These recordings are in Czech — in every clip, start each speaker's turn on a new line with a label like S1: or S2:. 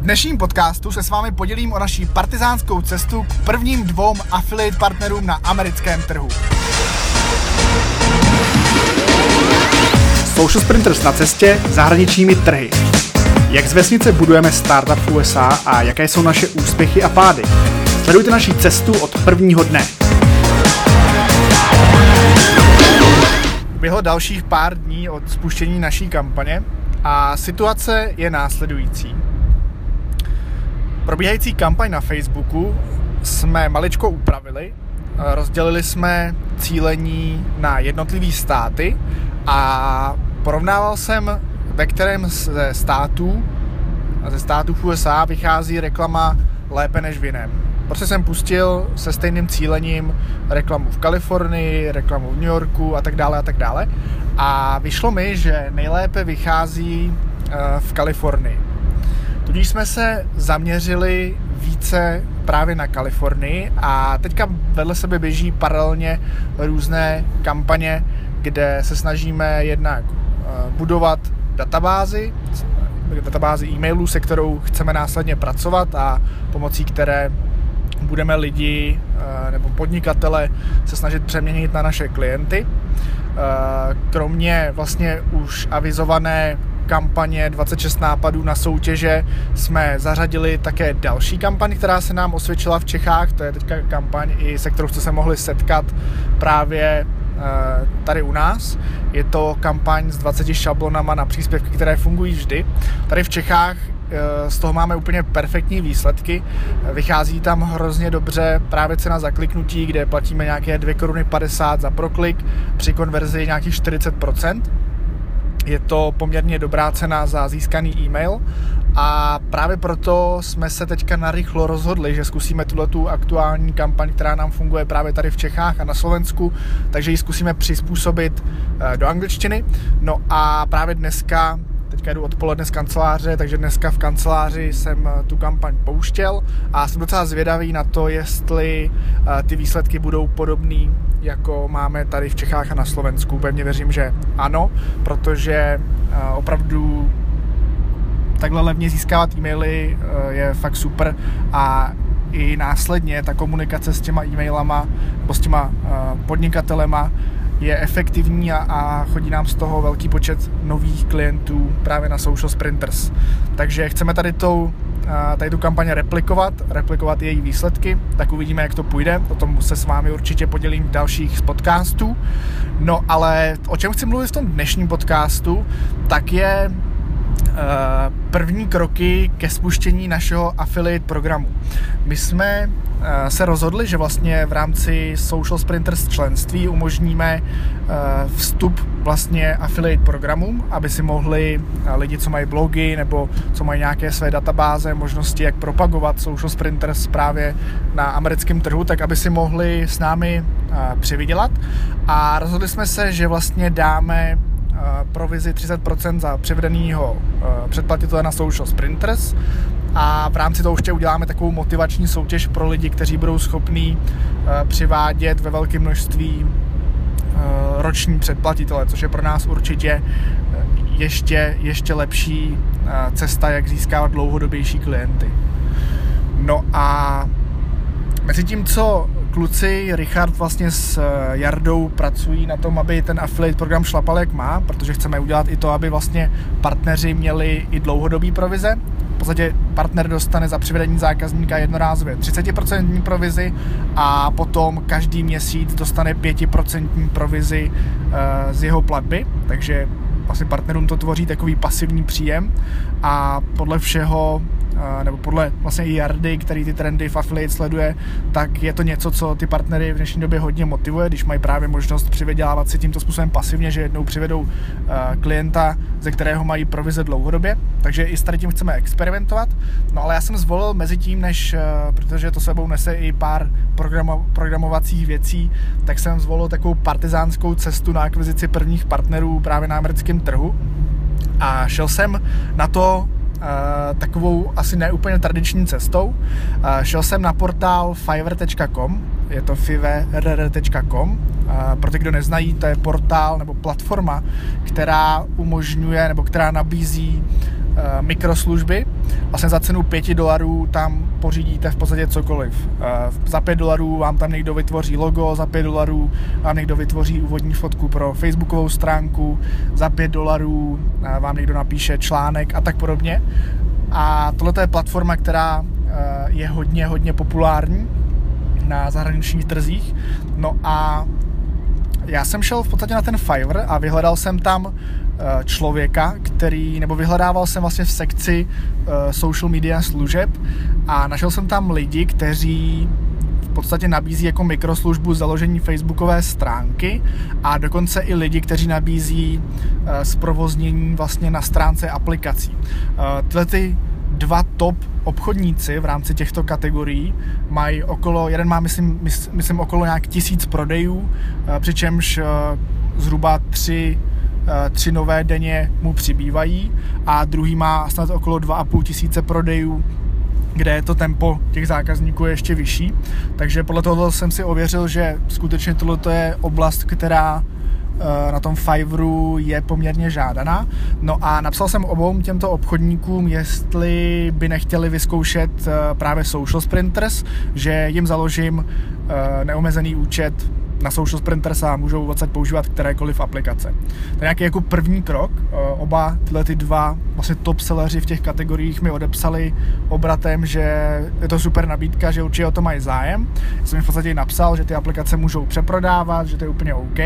S1: V dnešním podcastu se s vámi podělím o naší partizánskou cestu k prvním dvou affiliate partnerům na americkém trhu. Social Sprinters na cestě zahraničními trhy. Jak z vesnice budujeme startup v USA a jaké jsou naše úspěchy a pády. Sledujte naši cestu od prvního dne. Bylo dalších pár dní od spuštění naší kampaně a situace je následující. Probíhající kampaň na Facebooku jsme maličko upravili. Rozdělili jsme cílení na jednotlivý státy a porovnával jsem, ve kterém ze států ze států USA vychází reklama lépe než v jiném. Prostě jsem pustil se stejným cílením reklamu v Kalifornii, reklamu v New Yorku a tak dále a tak dále. A vyšlo mi, že nejlépe vychází eh, v Kalifornii. Tudíž jsme se zaměřili více právě na Kalifornii a teďka vedle sebe běží paralelně různé kampaně, kde se snažíme jednak eh, budovat databázy, databázi e-mailů, se kterou chceme následně pracovat a pomocí které budeme lidi eh, nebo podnikatele se snažit přeměnit na naše klienty. Eh, kromě vlastně už avizované kampaně 26 nápadů na soutěže jsme zařadili také další kampaň, která se nám osvědčila v Čechách. To je teďka kampaň, i se kterou jste se mohli setkat právě eh, tady u nás. Je to kampaň s 20 šablonama na příspěvky, které fungují vždy. Tady v Čechách eh, z toho máme úplně perfektní výsledky. Vychází tam hrozně dobře právě cena za kliknutí, kde platíme nějaké 2 koruny 50 za proklik, při konverzi nějakých 40% je to poměrně dobrá cena za získaný e-mail a právě proto jsme se teďka narychlo rozhodli, že zkusíme tuhle tu aktuální kampaň, která nám funguje právě tady v Čechách a na Slovensku, takže ji zkusíme přizpůsobit eh, do angličtiny. No a právě dneska teďka jdu odpoledne z kanceláře, takže dneska v kanceláři jsem eh, tu kampaň pouštěl a jsem docela zvědavý na to, jestli eh, ty výsledky budou podobný, jako máme tady v Čechách a na Slovensku. Pevně věřím, že ano, protože eh, opravdu takhle levně získávat e-maily je fakt super a i následně ta komunikace s těma e-mailama nebo s těma podnikatelema je efektivní a, a chodí nám z toho velký počet nových klientů právě na Social Sprinters. Takže chceme tady, tou, tady tu kampaně replikovat, replikovat její výsledky, tak uvidíme, jak to půjde. O tom se s vámi určitě podělím v dalších podcastů. No ale o čem chci mluvit v tom dnešním podcastu, tak je první kroky ke spuštění našeho affiliate programu. My jsme Eh, se rozhodli, že vlastně v rámci Social Sprinters členství umožníme eh, vstup vlastně affiliate programům, aby si mohli eh, lidi, co mají blogy nebo co mají nějaké své databáze, možnosti, jak propagovat Social Sprinters právě na americkém trhu, tak aby si mohli s námi přivydělat. A rozhodli jsme se, že vlastně dáme provizi 30% za přivedenýho předplatitele na Social Sprinters a v rámci toho ještě uděláme takovou motivační soutěž pro lidi, kteří budou schopní eh, přivádět ve velkém množství eh, roční předplatitele, což je pro nás určitě eh, ještě, ještě lepší cesta, jak získávat dlouhodobější klienty. No a mezi tím, co kluci Richard vlastně s Jardou pracují na tom, aby ten affiliate program šlapal jak má, protože chceme udělat i to, aby vlastně partneři měli i dlouhodobý provize, podstatě partner dostane za přivedení zákazníka jednorázově 30% provizi a potom každý měsíc dostane 5% provizi eh, z jeho platby, takže vlastně partnerům to tvoří takový pasivní příjem. A podle všeho nebo podle vlastně i Jardy, který ty trendy v affiliate sleduje, tak je to něco, co ty partnery v dnešní době hodně motivuje, když mají právě možnost přivydělávat si tímto způsobem pasivně, že jednou přivedou klienta, ze kterého mají provize dlouhodobě. Takže i s tady tím chceme experimentovat. No ale já jsem zvolil mezi tím, než, protože to sebou nese i pár programo, programovacích věcí, tak jsem zvolil takovou partizánskou cestu na akvizici prvních partnerů právě na americkém trhu. A šel jsem na to takovou asi neúplně tradiční cestou. Uh, šel jsem na portál fiverr.com, je to fiverr.com. Uh, pro ty, kdo neznají, to je portál nebo platforma, která umožňuje nebo která nabízí mikroslužby vlastně za cenu 5 dolarů tam pořídíte v podstatě cokoliv. Za 5 dolarů vám tam někdo vytvoří logo, za 5 dolarů vám někdo vytvoří úvodní fotku pro facebookovou stránku, za 5 dolarů vám někdo napíše článek a tak podobně. A tohle je platforma, která je hodně, hodně populární na zahraničních trzích. No a já jsem šel v podstatě na ten Fiverr a vyhledal jsem tam eh, člověka, který, nebo vyhledával jsem vlastně v sekci eh, social media služeb a našel jsem tam lidi, kteří v podstatě nabízí jako mikroslužbu založení facebookové stránky a dokonce i lidi, kteří nabízí eh, zprovoznění vlastně na stránce aplikací. Tyhle ty dva top obchodníci v rámci těchto kategorií mají okolo, jeden má myslím, myslím okolo nějak tisíc prodejů, eh, přičemž eh, zhruba tři eh, tři nové denně mu přibývají a druhý má snad okolo 2,5 tisíce prodejů, kde je to tempo těch zákazníků je ještě vyšší. Takže podle toho jsem si ověřil, že skutečně tohle je oblast, která na tom Fiverru je poměrně žádaná. No a napsal jsem obou těmto obchodníkům, jestli by nechtěli vyzkoušet eh, právě Social Sprinters, že jim založím eh, neomezený účet na Social Sprinters a můžou vlastně používat kterékoliv aplikace. To je nějaký jako první krok. Oba tyhle ty dva vlastně top selleři v těch kategoriích mi odepsali obratem, že je to super nabídka, že určitě o to mají zájem. Já jsem jim v podstatě napsal, že ty aplikace můžou přeprodávat, že to je úplně OK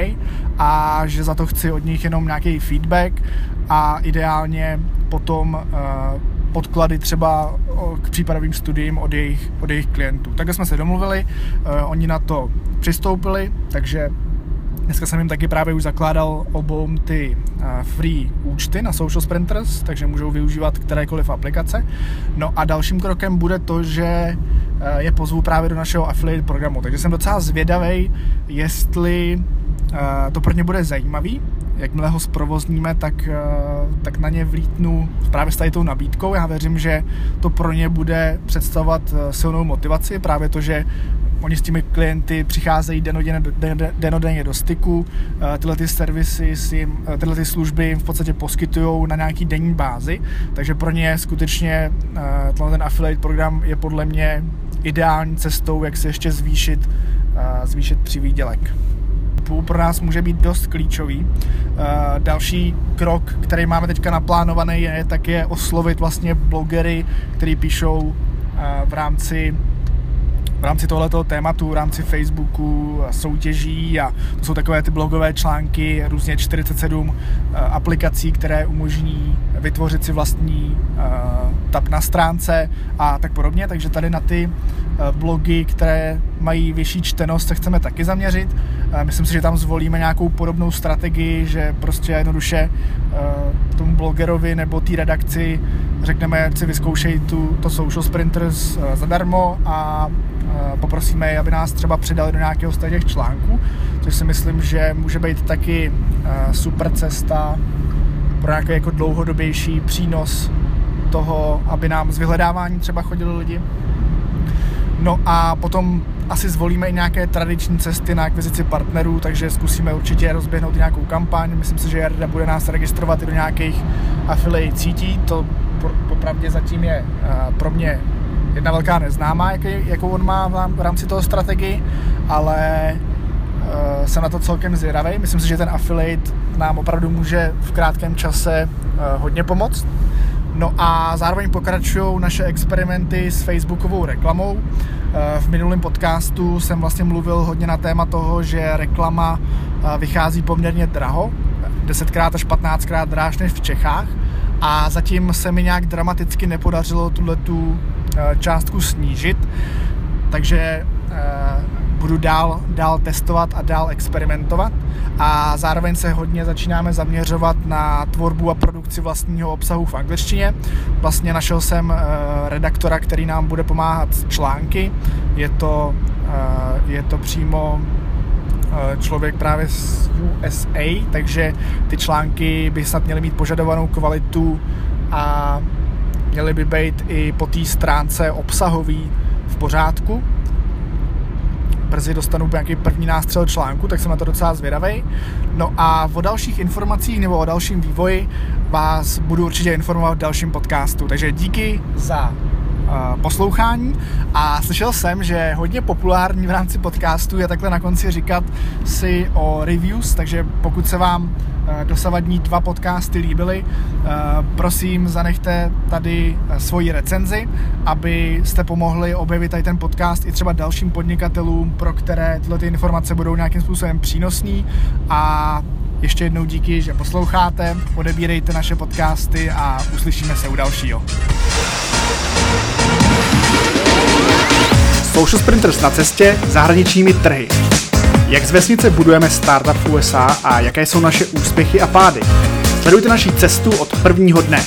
S1: a že za to chci od nich jenom nějaký feedback a ideálně potom uh, podklady třeba k případovým studiím od jejich, od jejich klientů. Takhle jsme se domluvili, uh, oni na to přistoupili, takže Dneska jsem jim taky právě už zakládal obou ty free účty na Social Sprinters, takže můžou využívat kterékoliv aplikace. No a dalším krokem bude to, že je pozvu právě do našeho affiliate programu. Takže jsem docela zvědavý, jestli to pro ně bude zajímavý. Jakmile ho zprovozníme, tak, tak na ně vlítnu právě s tady tou nabídkou. Já věřím, že to pro ně bude představovat silnou motivaci, právě to, že Oni s těmi klienty přicházejí denodenně, denodenně do styku, eh, tyhle ty servisy si, eh, tyhle ty služby jim v podstatě poskytují na nějaký denní bázi, takže pro ně skutečně eh, ten affiliate program je podle mě ideální cestou, jak se ještě zvýšit, zvýšit přivýdělek pro nás může být dost klíčový. Další krok, který máme teďka naplánovaný, je tak je oslovit vlastně blogery, který píšou v rámci v rámci tohoto tématu, v rámci Facebooku soutěží a to jsou takové ty blogové články, různě 47 eh, aplikací, které umožní vytvořit si vlastní tab na stránce a tak podobně, takže tady na ty uh, blogy, které mají vyšší čtenost, se chceme taky zaměřit. Uh, myslím si, že tam zvolíme nějakou podobnou strategii, že prostě jednoduše tomu blogerovi nebo té redakci řekneme, jak si vyzkoušej tu, to Social Sprinters zadarmo a poprosíme je, aby nás třeba přidali do nějakého z těch článků, což si myslím, že může být taky super cesta pro nějaký jako dlouhodobější přínos toho, aby nám z vyhledávání třeba chodili lidi. No a potom asi zvolíme i nějaké tradiční cesty na akvizici partnerů, takže zkusíme určitě rozběhnout nějakou kampaň. Myslím si, že Jarda bude nás registrovat i do nějakých affiliate sítí. To popravdě zatím je pro mě jedna velká neznámá, jaký, jakou on má v rámci toho strategii, ale uh, jsem na to celkem zvědavý. Myslím si, že ten affiliate nám opravdu může v krátkém čase uh, hodně pomoct. No a zároveň pokračují naše experimenty s facebookovou reklamou. Uh, v minulém podcastu jsem vlastně mluvil hodně na téma toho, že reklama uh, vychází poměrně draho, 10krát až 15krát dráž než v Čechách a zatím se mi nějak dramaticky nepodařilo tuhle tu částku snížit, takže budu dál, dál testovat a dál experimentovat a zároveň se hodně začínáme zaměřovat na tvorbu a produkci vlastního obsahu v angličtině. Vlastně našel jsem uh, redaktora, který nám bude pomáhat s články. Je to, uh, je to přímo uh, člověk právě z USA, takže ty články by snad měly mít požadovanou kvalitu a měly by být i po té stránce obsahový v pořádku brzy dostanu nějaký první nástřel článku, tak jsem na to docela zvědavý. No a o dalších informacích nebo o dalším vývoji vás budu určitě informovat v dalším podcastu. Takže díky za poslouchání. A slyšel jsem, že hodně populární v rámci podcastu je takhle na konci říkat si o reviews, takže pokud se vám dosavadní dva podcasty líbily, prosím zanechte tady svoji recenzi, abyste pomohli objevit tady ten podcast i třeba dalším podnikatelům, pro které tyhle ty informace budou nějakým způsobem přínosný. A ještě jednou díky, že posloucháte, odebírejte naše podcasty a uslyšíme se u dalšího. Social Sprinters na cestě zahraničními trhy. Jak z vesnice budujeme startup USA a jaké jsou naše úspěchy a pády. Sledujte naši cestu od prvního dne.